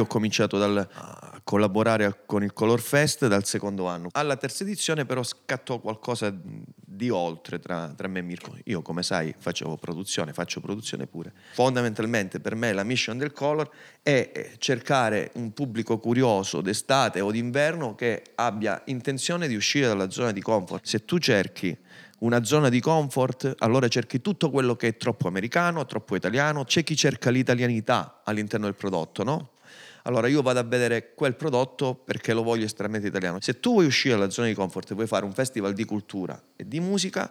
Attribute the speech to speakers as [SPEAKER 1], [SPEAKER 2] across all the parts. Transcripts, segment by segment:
[SPEAKER 1] Ho cominciato dal, a collaborare con il Color Fest dal secondo anno. Alla terza edizione però scattò qualcosa di oltre tra, tra me e Mirko. Io come sai facevo produzione, faccio produzione pure. Fondamentalmente per me la mission del Color è cercare un pubblico curioso d'estate o d'inverno che abbia intenzione di uscire dalla zona di comfort. Se tu cerchi una zona di comfort, allora cerchi tutto quello che è troppo americano, troppo italiano, c'è chi cerca l'italianità all'interno del prodotto, no? Allora io vado a vedere quel prodotto perché lo voglio estremamente italiano. Se tu vuoi uscire dalla zona di comfort e vuoi fare un festival di cultura e di musica,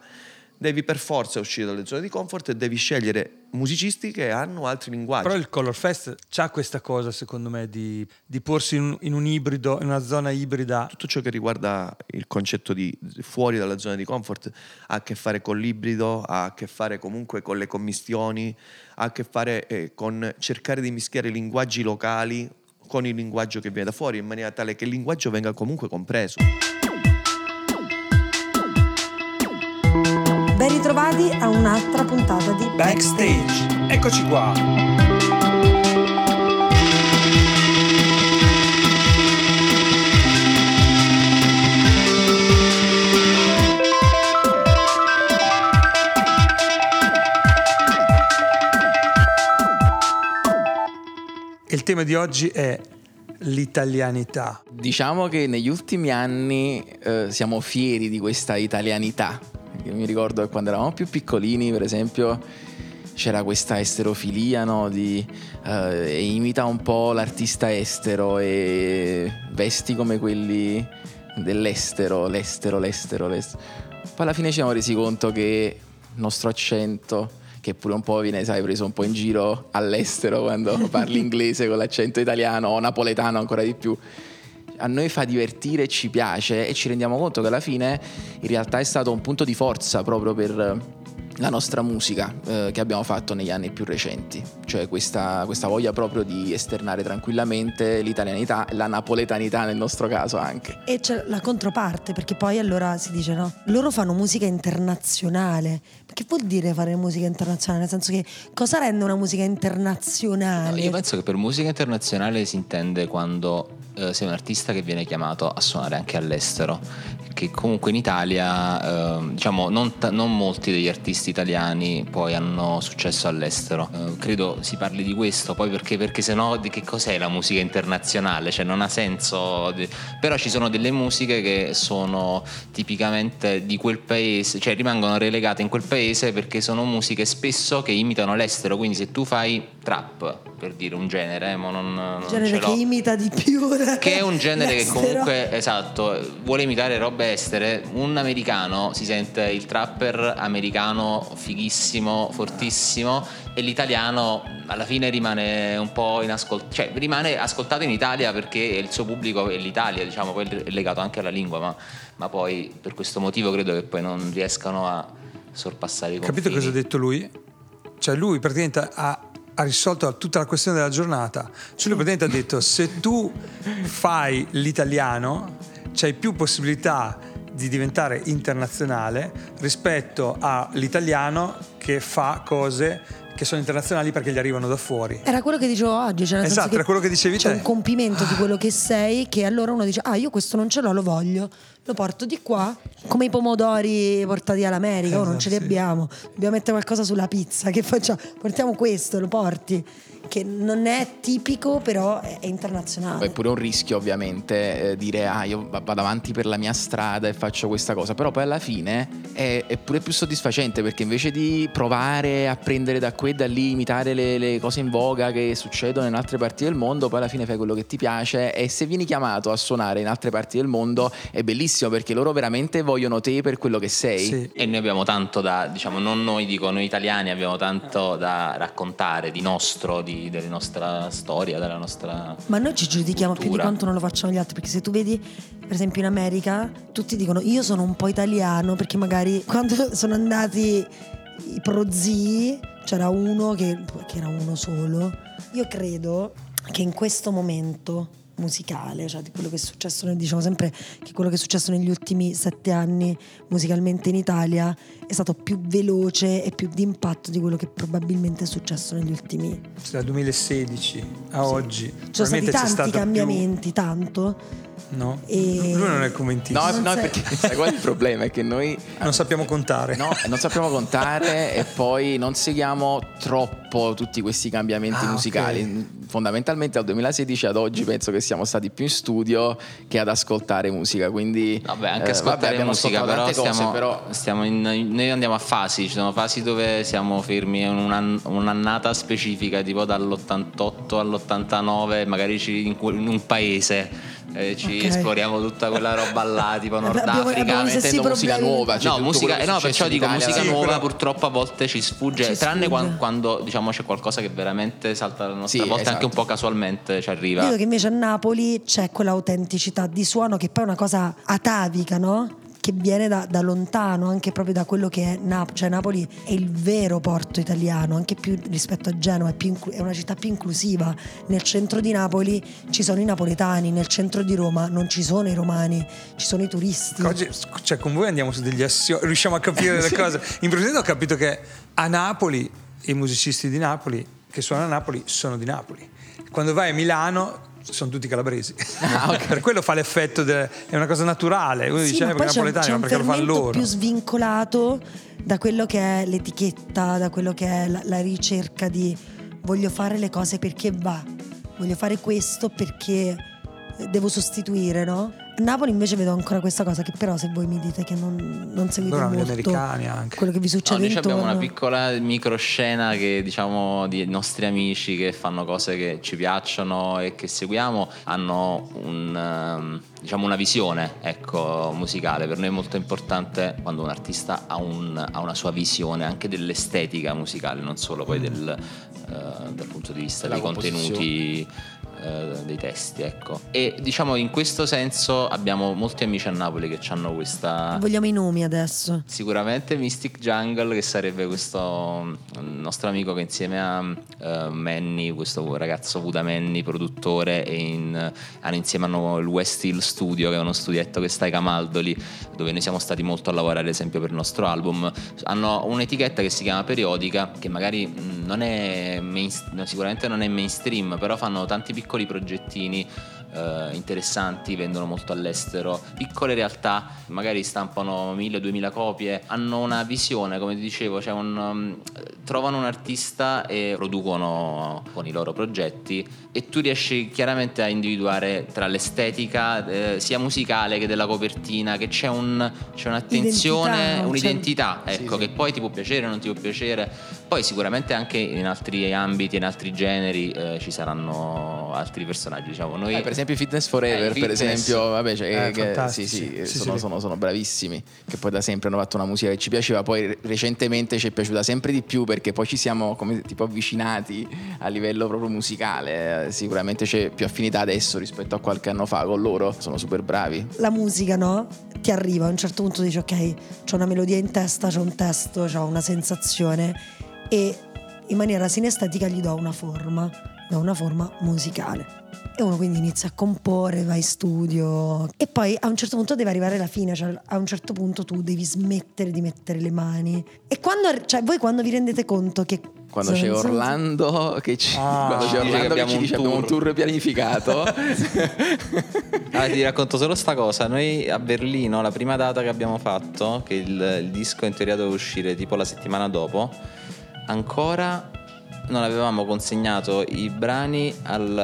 [SPEAKER 1] devi per forza uscire dalle zone di comfort e devi scegliere musicisti che hanno altri linguaggi.
[SPEAKER 2] Però il Color Fest ha questa cosa, secondo me, di, di porsi in, in, un ibrido, in una zona ibrida.
[SPEAKER 1] Tutto ciò che riguarda il concetto di fuori dalla zona di comfort ha a che fare con l'ibrido, ha a che fare comunque con le commistioni, ha a che fare eh, con cercare di mischiare linguaggi locali con il linguaggio che viene da fuori in maniera tale che il linguaggio venga comunque compreso.
[SPEAKER 3] Ben ritrovati a un'altra puntata di
[SPEAKER 2] Backstage. Eccoci qua. Il tema di oggi è l'italianità.
[SPEAKER 4] Diciamo che negli ultimi anni eh, siamo fieri di questa italianità io mi ricordo che quando eravamo più piccolini, per esempio, c'era questa esterofilia no? di eh, imita un po' l'artista estero e vesti come quelli dell'estero, l'estero, l'estero, l'estero. Poi alla fine ci siamo resi conto che il nostro accento, che pure un po' viene, sai, preso un po' in giro all'estero quando parli inglese con l'accento italiano o napoletano ancora di più, a noi fa divertire, ci piace e ci rendiamo conto che alla fine in realtà è stato un punto di forza proprio per la nostra musica eh, che abbiamo fatto negli anni più recenti, cioè questa, questa, voglia proprio di esternare tranquillamente l'italianità, la napoletanità nel nostro caso anche.
[SPEAKER 3] E c'è la controparte, perché poi allora si dice no, loro fanno musica internazionale. Che vuol dire fare musica internazionale? Nel senso che cosa rende una musica internazionale? No,
[SPEAKER 4] io penso che per musica internazionale si intende quando eh, sei un artista che viene chiamato a suonare anche all'estero, che comunque in Italia eh, diciamo non, t- non, molti degli artisti italiani poi hanno successo all'estero. Eh, credo si parli di questo, poi perché, perché se no di che cos'è la musica internazionale? Cioè non ha senso, di... però ci sono delle musiche che sono tipicamente di quel paese, cioè rimangono relegate in quel paese perché sono musiche spesso che imitano l'estero, quindi se tu fai trap per dire un genere, ma non, non
[SPEAKER 3] genere che imita di più
[SPEAKER 4] che è un genere l'estero. che comunque esatto vuole imitare robe estere un americano si sente il trapper americano fighissimo fortissimo e l'italiano alla fine rimane un po' inascoltato cioè rimane ascoltato in Italia perché il suo pubblico è l'Italia diciamo poi è legato anche alla lingua ma, ma poi per questo motivo credo che poi non riescano a sorpassare i confini
[SPEAKER 2] capito cosa ha detto lui? cioè lui praticamente ha ha risolto tutta la questione della giornata. Cioè lui praticamente ha detto se tu fai l'italiano c'hai più possibilità di diventare internazionale rispetto all'italiano che fa cose che sono internazionali perché gli arrivano da fuori.
[SPEAKER 3] Era quello che dicevo oggi, cioè
[SPEAKER 2] esatto, era quello che dicevi
[SPEAKER 3] c'è
[SPEAKER 2] te.
[SPEAKER 3] un compimento di quello che sei che allora uno dice "Ah, io questo non ce l'ho, lo voglio". Lo porto di qua, come i pomodori portati all'America, esatto, oh, non ce li sì. abbiamo. Dobbiamo mettere qualcosa sulla pizza, che facciamo? Portiamo questo, lo porti che non è tipico, però è internazionale.
[SPEAKER 4] È pure un rischio, ovviamente, eh, dire ah, io vado avanti per la mia strada e faccio questa cosa, però poi alla fine è, è pure più soddisfacente perché invece di provare a prendere da qui e da lì, imitare le, le, cose in voga che succedono in altre parti del mondo, poi alla fine fai quello che ti piace e se vieni chiamato a suonare in altre parti del mondo è bellissimo perché loro veramente vogliono te per quello che sei. Sì. E noi abbiamo tanto da, diciamo, non noi dico, noi italiani abbiamo tanto da raccontare di nostro, di della nostra storia, della nostra.
[SPEAKER 3] Ma noi ci giudichiamo cultura. più di quanto non lo facciano gli altri, perché se tu vedi, per esempio in America, tutti dicono io sono un po' italiano, perché magari quando sono andati i prozii c'era uno che, che era uno solo. Io credo che in questo momento musicale, cioè di quello che è successo, noi diciamo sempre che quello che è successo negli ultimi sette anni musicalmente in Italia è stato più veloce e più d'impatto di quello che probabilmente è successo negli ultimi...
[SPEAKER 2] Dal 2016 a oggi.
[SPEAKER 3] Ci sono stati tanti
[SPEAKER 2] stato più-
[SPEAKER 3] cambiamenti, tanto.
[SPEAKER 2] No?
[SPEAKER 3] E-
[SPEAKER 2] Lui non è commentista.
[SPEAKER 4] No, no,
[SPEAKER 3] sei-
[SPEAKER 4] perché sai qual è il problema? È che noi
[SPEAKER 2] Non sappiamo contare.
[SPEAKER 4] no, non sappiamo contare e poi non seguiamo troppo tutti questi cambiamenti
[SPEAKER 2] Ah,
[SPEAKER 4] musicali. Fondamentalmente dal 2016 ad oggi penso che siamo stati più in studio che ad ascoltare musica. Quindi
[SPEAKER 5] Vabbè, anche
[SPEAKER 4] eh,
[SPEAKER 5] ascoltare
[SPEAKER 4] vabbè, abbiamo
[SPEAKER 5] musica, però,
[SPEAKER 4] cose,
[SPEAKER 5] stiamo,
[SPEAKER 4] però
[SPEAKER 5] stiamo in- noi andiamo a fasi, ci sono fasi dove siamo fermi in una- un'annata specifica, tipo dall'88 all'89, magari in un paese. Eh, ci
[SPEAKER 3] Ok.
[SPEAKER 5] esploriamo tutta quella roba là, tipo Nord Africa.
[SPEAKER 4] mettendo musica
[SPEAKER 3] problemi.
[SPEAKER 4] nuova. cioè
[SPEAKER 5] no,
[SPEAKER 4] tutto
[SPEAKER 5] musica, eh, no, perciò dico
[SPEAKER 4] Italia,
[SPEAKER 5] musica
[SPEAKER 2] sì,
[SPEAKER 5] nuova
[SPEAKER 2] però-
[SPEAKER 5] purtroppo a volte ci sfugge,
[SPEAKER 3] Ci
[SPEAKER 5] tranne
[SPEAKER 3] sfugge.
[SPEAKER 5] quan- quando, diciamo c'è qualcosa che veramente salta alla nostra
[SPEAKER 4] Sì,
[SPEAKER 5] volta,
[SPEAKER 4] esatto.
[SPEAKER 5] anche un po' casualmente ci arriva.
[SPEAKER 3] Vedo che invece a Napoli c'è quell'autenticità di suono che poi è una cosa atavica, no? Che viene da, da lontano, anche proprio da quello che è Napoli. Cioè Napoli è il vero porto italiano, anche più rispetto a Genova, è, più inclu- è una città più inclusiva. Nel centro di Napoli ci sono i napoletani, nel centro di Roma non ci sono i romani, ci sono i turisti.
[SPEAKER 2] Oggi, cioè, con voi andiamo su degli assiomi, riusciamo a capire le cose. Improvvisamente ho capito che a Napoli i musicisti di Napoli che suonano a Napoli sono di Napoli. Quando vai a Milano sono tutti calabresi.
[SPEAKER 4] Ah,
[SPEAKER 2] per quello fa l'effetto, de- è una cosa naturale. Uno
[SPEAKER 3] Sì,
[SPEAKER 2] dice,
[SPEAKER 3] ma
[SPEAKER 2] eh,
[SPEAKER 3] poi
[SPEAKER 2] perché
[SPEAKER 3] c'è, c'è
[SPEAKER 2] ma
[SPEAKER 3] un
[SPEAKER 2] perché lo fanno loro.
[SPEAKER 3] più svincolato da quello che è l'etichetta, da quello che è la, la ricerca di voglio fare le cose perché va, voglio fare questo perché devo sostituire, no? A Napoli invece vedo ancora questa cosa che però se voi mi dite che non, non seguite
[SPEAKER 2] Loro hanno gli
[SPEAKER 3] molto
[SPEAKER 2] americani anche.
[SPEAKER 3] quello che vi
[SPEAKER 5] No,
[SPEAKER 3] succede
[SPEAKER 5] noi
[SPEAKER 3] intorno
[SPEAKER 5] abbiamo una piccola microscena che diciamo di nostri amici che fanno cose che ci piacciono e che seguiamo hanno un, ehm, diciamo una visione ecco, musicale. Per noi è molto importante quando un artista ha, un- ha una sua visione anche dell'estetica musicale, non solo poi del, eh, dal punto di vista
[SPEAKER 4] Della
[SPEAKER 5] dei contenuti eh, dei testi, ecco. E diciamo in questo senso abbiamo molti amici a Napoli che hanno questa
[SPEAKER 3] Vogliamo i nomi adesso.
[SPEAKER 5] Sicuramente Mystic Jungle, che sarebbe questo mm, nostro amico che insieme a eh, Manny, questo ragazzo Vuda Manny, produttore, e in- hanno insieme hanno il West Hill Studio, che è uno studietto che sta ai Camaldoli, dove noi siamo stati molto a lavorare, ad esempio, per il nostro album. Hanno un'etichetta che si chiama Periodica, che magari mm, non è main- sicuramente non è mainstream, però fanno tanti piccoli progettini eh, interessanti, vendono molto all'estero, piccole realtà, magari stampano 1000-2000 copie, hanno una visione, come ti dicevo, cioè un, um, trovano un artista e producono con i loro progetti e tu riesci chiaramente a individuare tra l'estetica eh, sia musicale che della copertina che c'è, un, c'è un'attenzione,
[SPEAKER 3] Identità,
[SPEAKER 5] un'identità,
[SPEAKER 4] Sì,
[SPEAKER 5] ecco,
[SPEAKER 4] sì.
[SPEAKER 5] che poi ti può piacere o non ti può piacere. Poi sicuramente anche in altri ambiti, in altri generi eh, ci saranno altri personaggi, diciamo. Noi
[SPEAKER 4] Eh, per esempio Fitness Forever,
[SPEAKER 5] Eh, i
[SPEAKER 4] per
[SPEAKER 5] fitness.
[SPEAKER 4] esempio, vabbè, cioè,
[SPEAKER 2] Eh,
[SPEAKER 4] che- sì, sì,
[SPEAKER 2] Sì,
[SPEAKER 4] sono,
[SPEAKER 2] sì.
[SPEAKER 4] sono- sono bravissimi, che poi da sempre hanno fatto una musica che ci piaceva, poi re- recentemente ci è piaciuta sempre di più perché poi ci siamo come tipo avvicinati a livello proprio musicale, Eh, sicuramente c'è più affinità adesso rispetto a qualche anno fa con loro, sono super bravi.
[SPEAKER 3] la musica, no? Ti arriva a un certo punto dici ok, c'ho una melodia in testa, c'ho un testo, c'ho una sensazione e in maniera sinestetica gli do una forma, do una forma musicale. E uno quindi inizia a comporre, va in studio e poi a un certo punto deve arrivare la fine, cioè a un certo punto tu devi smettere di mettere le mani. E quando, cioè voi quando vi rendete conto che...
[SPEAKER 4] Quando c'è Orlando che ci,
[SPEAKER 2] Ah.
[SPEAKER 4] quando c'è Orlando che ci dice abbiamo un
[SPEAKER 5] tour."
[SPEAKER 4] tour pianificato.
[SPEAKER 5] Allora, ti racconto solo sta cosa. Noi a Berlino, la prima data che abbiamo fatto, che il, il disco in teoria doveva uscire tipo la settimana dopo, ancora non avevamo consegnato i brani al-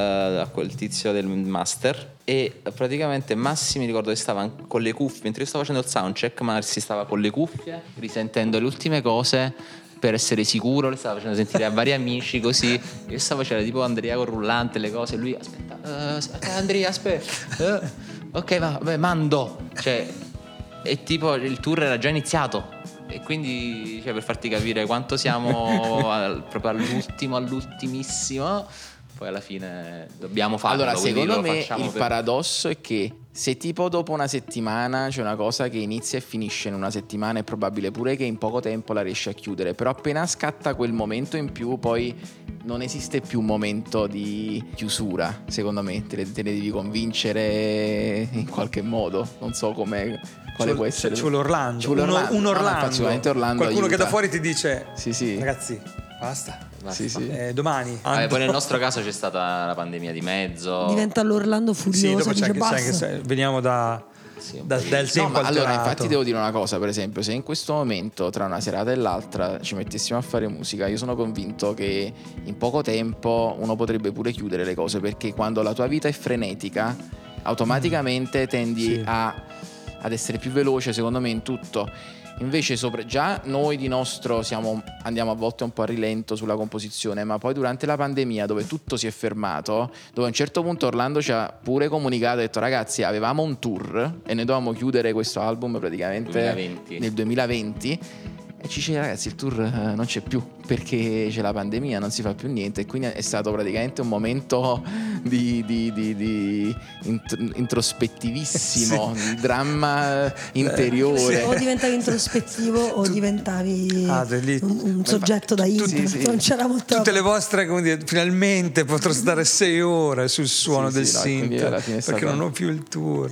[SPEAKER 5] a quel tizio del master. E praticamente Massi mi ricordo che stava con le cuffie, mentre io stavo facendo il soundcheck, ma si stava con le cuffie, risentendo le ultime cose per essere sicuro, le stava facendo sentire a vari amici così. Io stavo facendo tipo Andrea con rullante le cose, lui aspetta, aspetta Andrea, aspetta. eh, ok, va, vabbè, mando. Cioè, e tipo il tour era già iniziato. E quindi, cioè, per farti capire quanto siamo al- proprio all'ultimo, all'ultimissimo, poi alla fine dobbiamo farlo.
[SPEAKER 4] Allora, secondo me il
[SPEAKER 5] per-
[SPEAKER 4] paradosso è che se tipo dopo una settimana c'è una cosa che inizia e finisce in una settimana, è probabile pure che in poco tempo la riesci a chiudere. Però appena scatta quel momento in più, poi non esiste più un momento di chiusura, secondo me, te, te ne devi convincere in qualche modo, non so come quale
[SPEAKER 2] Ci
[SPEAKER 4] può essere.
[SPEAKER 2] Ci vuole Orlando.
[SPEAKER 4] Ci vuole Orlando.
[SPEAKER 2] Un
[SPEAKER 4] No, no,
[SPEAKER 2] Orlando.
[SPEAKER 4] infatti, sicuramente Orlando
[SPEAKER 2] Qualcuno che
[SPEAKER 4] aiuta.
[SPEAKER 2] da fuori ti dice:
[SPEAKER 4] Sì, sì.
[SPEAKER 2] Ragazzi, basta.
[SPEAKER 4] Sì, sì.
[SPEAKER 2] Eh, domani.
[SPEAKER 5] Vabbè, poi nel nostro caso c'è stata la pandemia di mezzo.
[SPEAKER 3] Diventa l'Orlando
[SPEAKER 2] Sì,
[SPEAKER 3] furioso.
[SPEAKER 2] dopo c'è anche, sai
[SPEAKER 3] basta.
[SPEAKER 2] che sai, veniamo da,
[SPEAKER 5] Sì, un
[SPEAKER 2] da- dal
[SPEAKER 4] No,
[SPEAKER 2] tempo
[SPEAKER 4] ma allora, infatti, devo dire una cosa: per esempio, se in questo momento, tra una serata e l'altra, ci mettessimo a fare musica, io sono convinto che in poco tempo uno potrebbe pure chiudere le cose perché quando la tua vita è frenetica, automaticamente tendi
[SPEAKER 2] Sì.
[SPEAKER 4] a- ad essere più veloce, secondo me, in tutto. Invece, sopra- già noi di nostro siamo- andiamo a volte un po' a rilento sulla composizione, ma poi durante la pandemia, dove tutto si è fermato, dove a un certo punto Orlando ci ha pure comunicato, ha detto ragazzi, avevamo un tour e noi dovevamo chiudere questo album praticamente
[SPEAKER 5] 2020.
[SPEAKER 4] nel 2020. E ci dice ragazzi il tour eh, non c'è più perché c'è la pandemia, non si fa più niente e quindi è stato praticamente un momento di, di- di- di int- introspettivissimo, di dramma interiore.
[SPEAKER 3] O diventavi introspettivo o diventavi
[SPEAKER 2] Ah,
[SPEAKER 3] un, un soggetto da internet.
[SPEAKER 4] sì.
[SPEAKER 3] Non c'era molto.
[SPEAKER 2] Tutte le vostre, come dire, finalmente potrò stare sei ore sul suono
[SPEAKER 4] Sì,
[SPEAKER 2] del
[SPEAKER 4] sì, no,
[SPEAKER 2] synth
[SPEAKER 4] è
[SPEAKER 2] perché
[SPEAKER 4] stata-
[SPEAKER 2] non ho più il tour.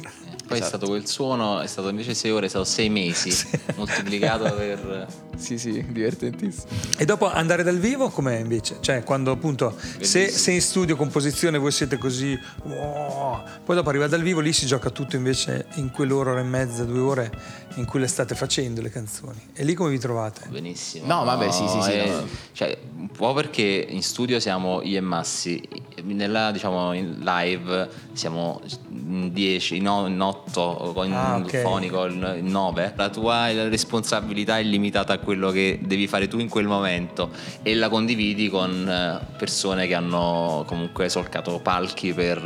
[SPEAKER 5] Poi è stato quel suono, è stato invece 6 ore, è stato 6 mesi, moltiplicato per...
[SPEAKER 4] Sì, sì, divertentissimo.
[SPEAKER 2] E dopo andare dal vivo com'è invece? Cioè quando appunto se, se in studio composizione voi siete così wow, poi dopo arriva dal vivo lì si gioca tutto invece in quell'ora, ora e mezza, due ore in cui le state facendo le canzoni. E lì come vi trovate?
[SPEAKER 5] Benissimo.
[SPEAKER 4] No, vabbè, sì, sì, sì,
[SPEAKER 5] eh,
[SPEAKER 4] no.
[SPEAKER 5] Cioè, un po' perché in studio siamo io e Massi, nella diciamo in live siamo in 10, in 8, in
[SPEAKER 2] Ah, ok.
[SPEAKER 5] fonico in 9. La tua responsabilità è limitata a quello che devi fare tu in quel momento e la condividi con eh, persone che hanno comunque solcato palchi per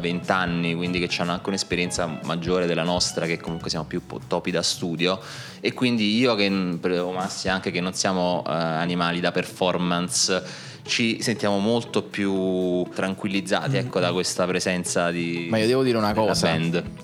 [SPEAKER 5] 20 anni, quindi che hanno anche un'esperienza maggiore della nostra, che comunque siamo più topi da studio. E quindi io che per Massi anche che non siamo eh, animali da performance ci sentiamo molto più tranquillizzati ecco, da questa presenza di
[SPEAKER 4] Ma io devo dire una cosa,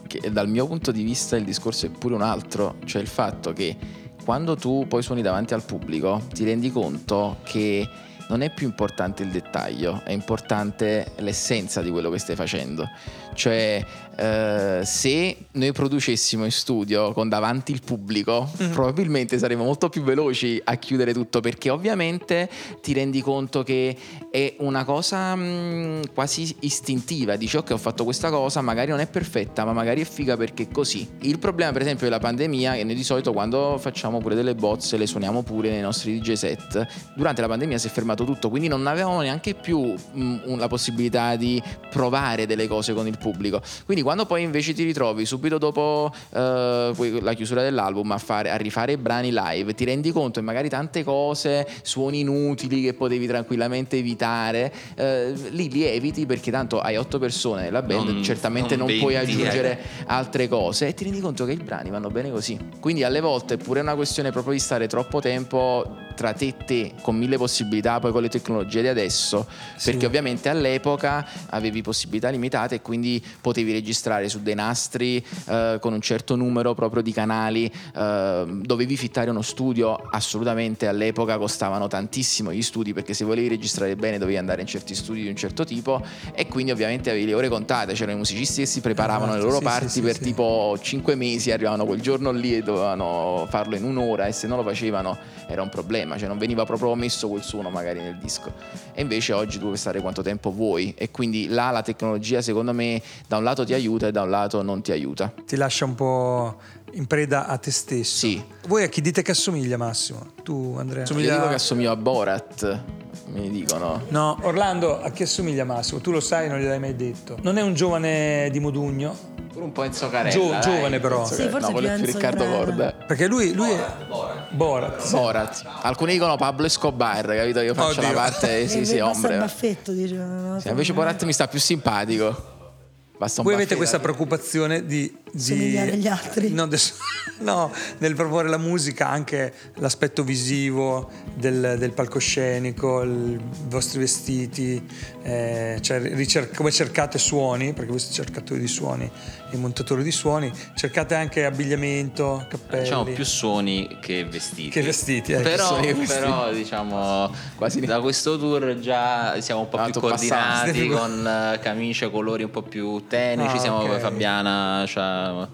[SPEAKER 4] che dal mio punto di vista il discorso è pure un altro, cioè il fatto che quando tu poi suoni davanti al pubblico ti rendi conto che non è più importante il dettaglio, è importante l'essenza di quello che stai facendo. Cioè, eh, se noi producessimo in studio con davanti il pubblico, probabilmente saremmo molto più veloci a chiudere tutto perché ovviamente ti rendi conto che è una cosa mh, quasi istintiva. Dici ok ho fatto questa cosa, magari non è perfetta, ma magari è figa perché è così. Il problema per esempio della pandemia è che noi di solito quando facciamo pure delle bozze le suoniamo pure nei nostri DJ set, durante la pandemia si è fermato tutto, quindi non avevamo neanche più mh, un- la possibilità di provare delle cose con il pubblico. Quindi quando poi invece ti ritrovi subito dopo eh, la chiusura dell'album a, fare, a rifare i brani live, ti rendi conto che magari tante cose, suoni inutili che potevi tranquillamente evitare, eh, lì li eviti perché tanto hai otto persone nella band,
[SPEAKER 5] Non-
[SPEAKER 4] certamente non,
[SPEAKER 5] non
[SPEAKER 4] puoi
[SPEAKER 5] 20,
[SPEAKER 4] aggiungere altre cose e ti rendi conto che i brani vanno bene così. Quindi alle volte è pure una questione proprio di stare troppo tempo tra te e te, con mille possibilità, poi con le tecnologie di adesso,
[SPEAKER 2] Sì.
[SPEAKER 4] perché ovviamente all'epoca avevi possibilità limitate e quindi potevi registrare su dei nastri eh, con un certo numero proprio di canali, eh, dovevi fittare uno studio, assolutamente all'epoca costavano tantissimo gli studi perché se volevi registrare bene dovevi andare in certi studi di un certo tipo e quindi ovviamente avevi le ore contate, c'erano i musicisti che si preparavano
[SPEAKER 2] Esatto,
[SPEAKER 4] le loro
[SPEAKER 2] sì,
[SPEAKER 4] parti
[SPEAKER 2] sì,
[SPEAKER 4] per tipo 5 mesi, arrivavano quel giorno lì e dovevano farlo in un'ora e se non lo facevano era un problema, cioè non veniva proprio messo quel suono magari nel disco. E invece oggi tu puoi stare quanto tempo vuoi e quindi là la tecnologia secondo me da un lato ti aiuta e da un lato non ti aiuta.
[SPEAKER 2] Ti lascia un po' in preda a te stesso.
[SPEAKER 4] Sì.
[SPEAKER 2] Voi a chi dite che assomiglia Massimo? Tu Andrea?
[SPEAKER 4] Io dico che assomiglia a Borat, mi dicono.
[SPEAKER 2] No, Orlando a chi assomiglia Massimo? Tu lo sai, non gliel'hai mai detto. Non è un giovane di Modugno,
[SPEAKER 5] Pure un po' Enzo Carella.
[SPEAKER 2] Gio-
[SPEAKER 5] dai.
[SPEAKER 2] giovane però.
[SPEAKER 3] Sì, forse
[SPEAKER 4] no, quello è
[SPEAKER 3] più
[SPEAKER 4] più
[SPEAKER 3] Enzo
[SPEAKER 4] Riccardo. Corda.
[SPEAKER 2] Perché lui, lui è Borat. Sì.
[SPEAKER 4] Borat. Alcuni dicono Pablo Escobar, capito? Io faccio
[SPEAKER 2] Oddio.
[SPEAKER 4] la parte,
[SPEAKER 3] E
[SPEAKER 4] sì, sì, ombre.
[SPEAKER 3] baffetto, diceva.
[SPEAKER 4] Sì, invece Borat mi sta più simpatico. Basta un
[SPEAKER 2] Voi avete
[SPEAKER 4] baffetto.
[SPEAKER 2] questa preoccupazione di-
[SPEAKER 3] Somigliare agli altri.
[SPEAKER 2] No, adesso- no, nel proporre la musica, anche l'aspetto visivo del, del palcoscenico, il- i vostri vestiti, eh, cioè ricer- come cercate suoni, perché voi siete cercatori di suoni e montatori di suoni, cercate anche abbigliamento, cappelli.
[SPEAKER 5] Diciamo più suoni che vestiti.
[SPEAKER 2] Che vestiti, eh,
[SPEAKER 5] però,
[SPEAKER 4] che vestiti.
[SPEAKER 5] però, diciamo
[SPEAKER 4] Quasi
[SPEAKER 5] da questo tour già siamo un po' più
[SPEAKER 4] Tanto
[SPEAKER 5] coordinati
[SPEAKER 2] passato.
[SPEAKER 5] con eh, camicie colori un po' più tenici.
[SPEAKER 2] Ah,
[SPEAKER 5] siamo
[SPEAKER 2] ok.
[SPEAKER 5] Fabiana. c'ha- ma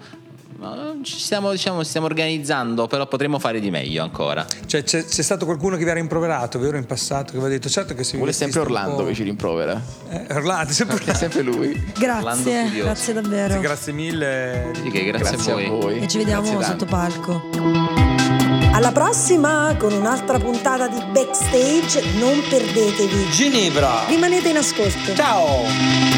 [SPEAKER 5] ci stiamo, diciamo, stiamo organizzando, però potremmo fare di meglio ancora.
[SPEAKER 2] Cioè, c'è, c'è stato qualcuno che vi ha rimproverato, vero, in passato, che vi ha detto certo che se
[SPEAKER 4] Vuole sempre Orlando che ci rimprovera.
[SPEAKER 2] Eh, Orlando, sempre
[SPEAKER 4] È
[SPEAKER 2] Orlando.
[SPEAKER 4] sempre lui.
[SPEAKER 3] Grazie, grazie davvero.
[SPEAKER 2] Grazie mille.
[SPEAKER 5] Che grazie,
[SPEAKER 4] Grazie
[SPEAKER 5] a voi.
[SPEAKER 4] a voi.
[SPEAKER 3] E ci vediamo
[SPEAKER 4] Grazie
[SPEAKER 3] sotto
[SPEAKER 4] tanto.
[SPEAKER 3] palco. Alla prossima con un'altra puntata di Backstage, non perdetevi.
[SPEAKER 2] Ginevra.
[SPEAKER 3] Rimanete in ascolto.
[SPEAKER 2] Ciao.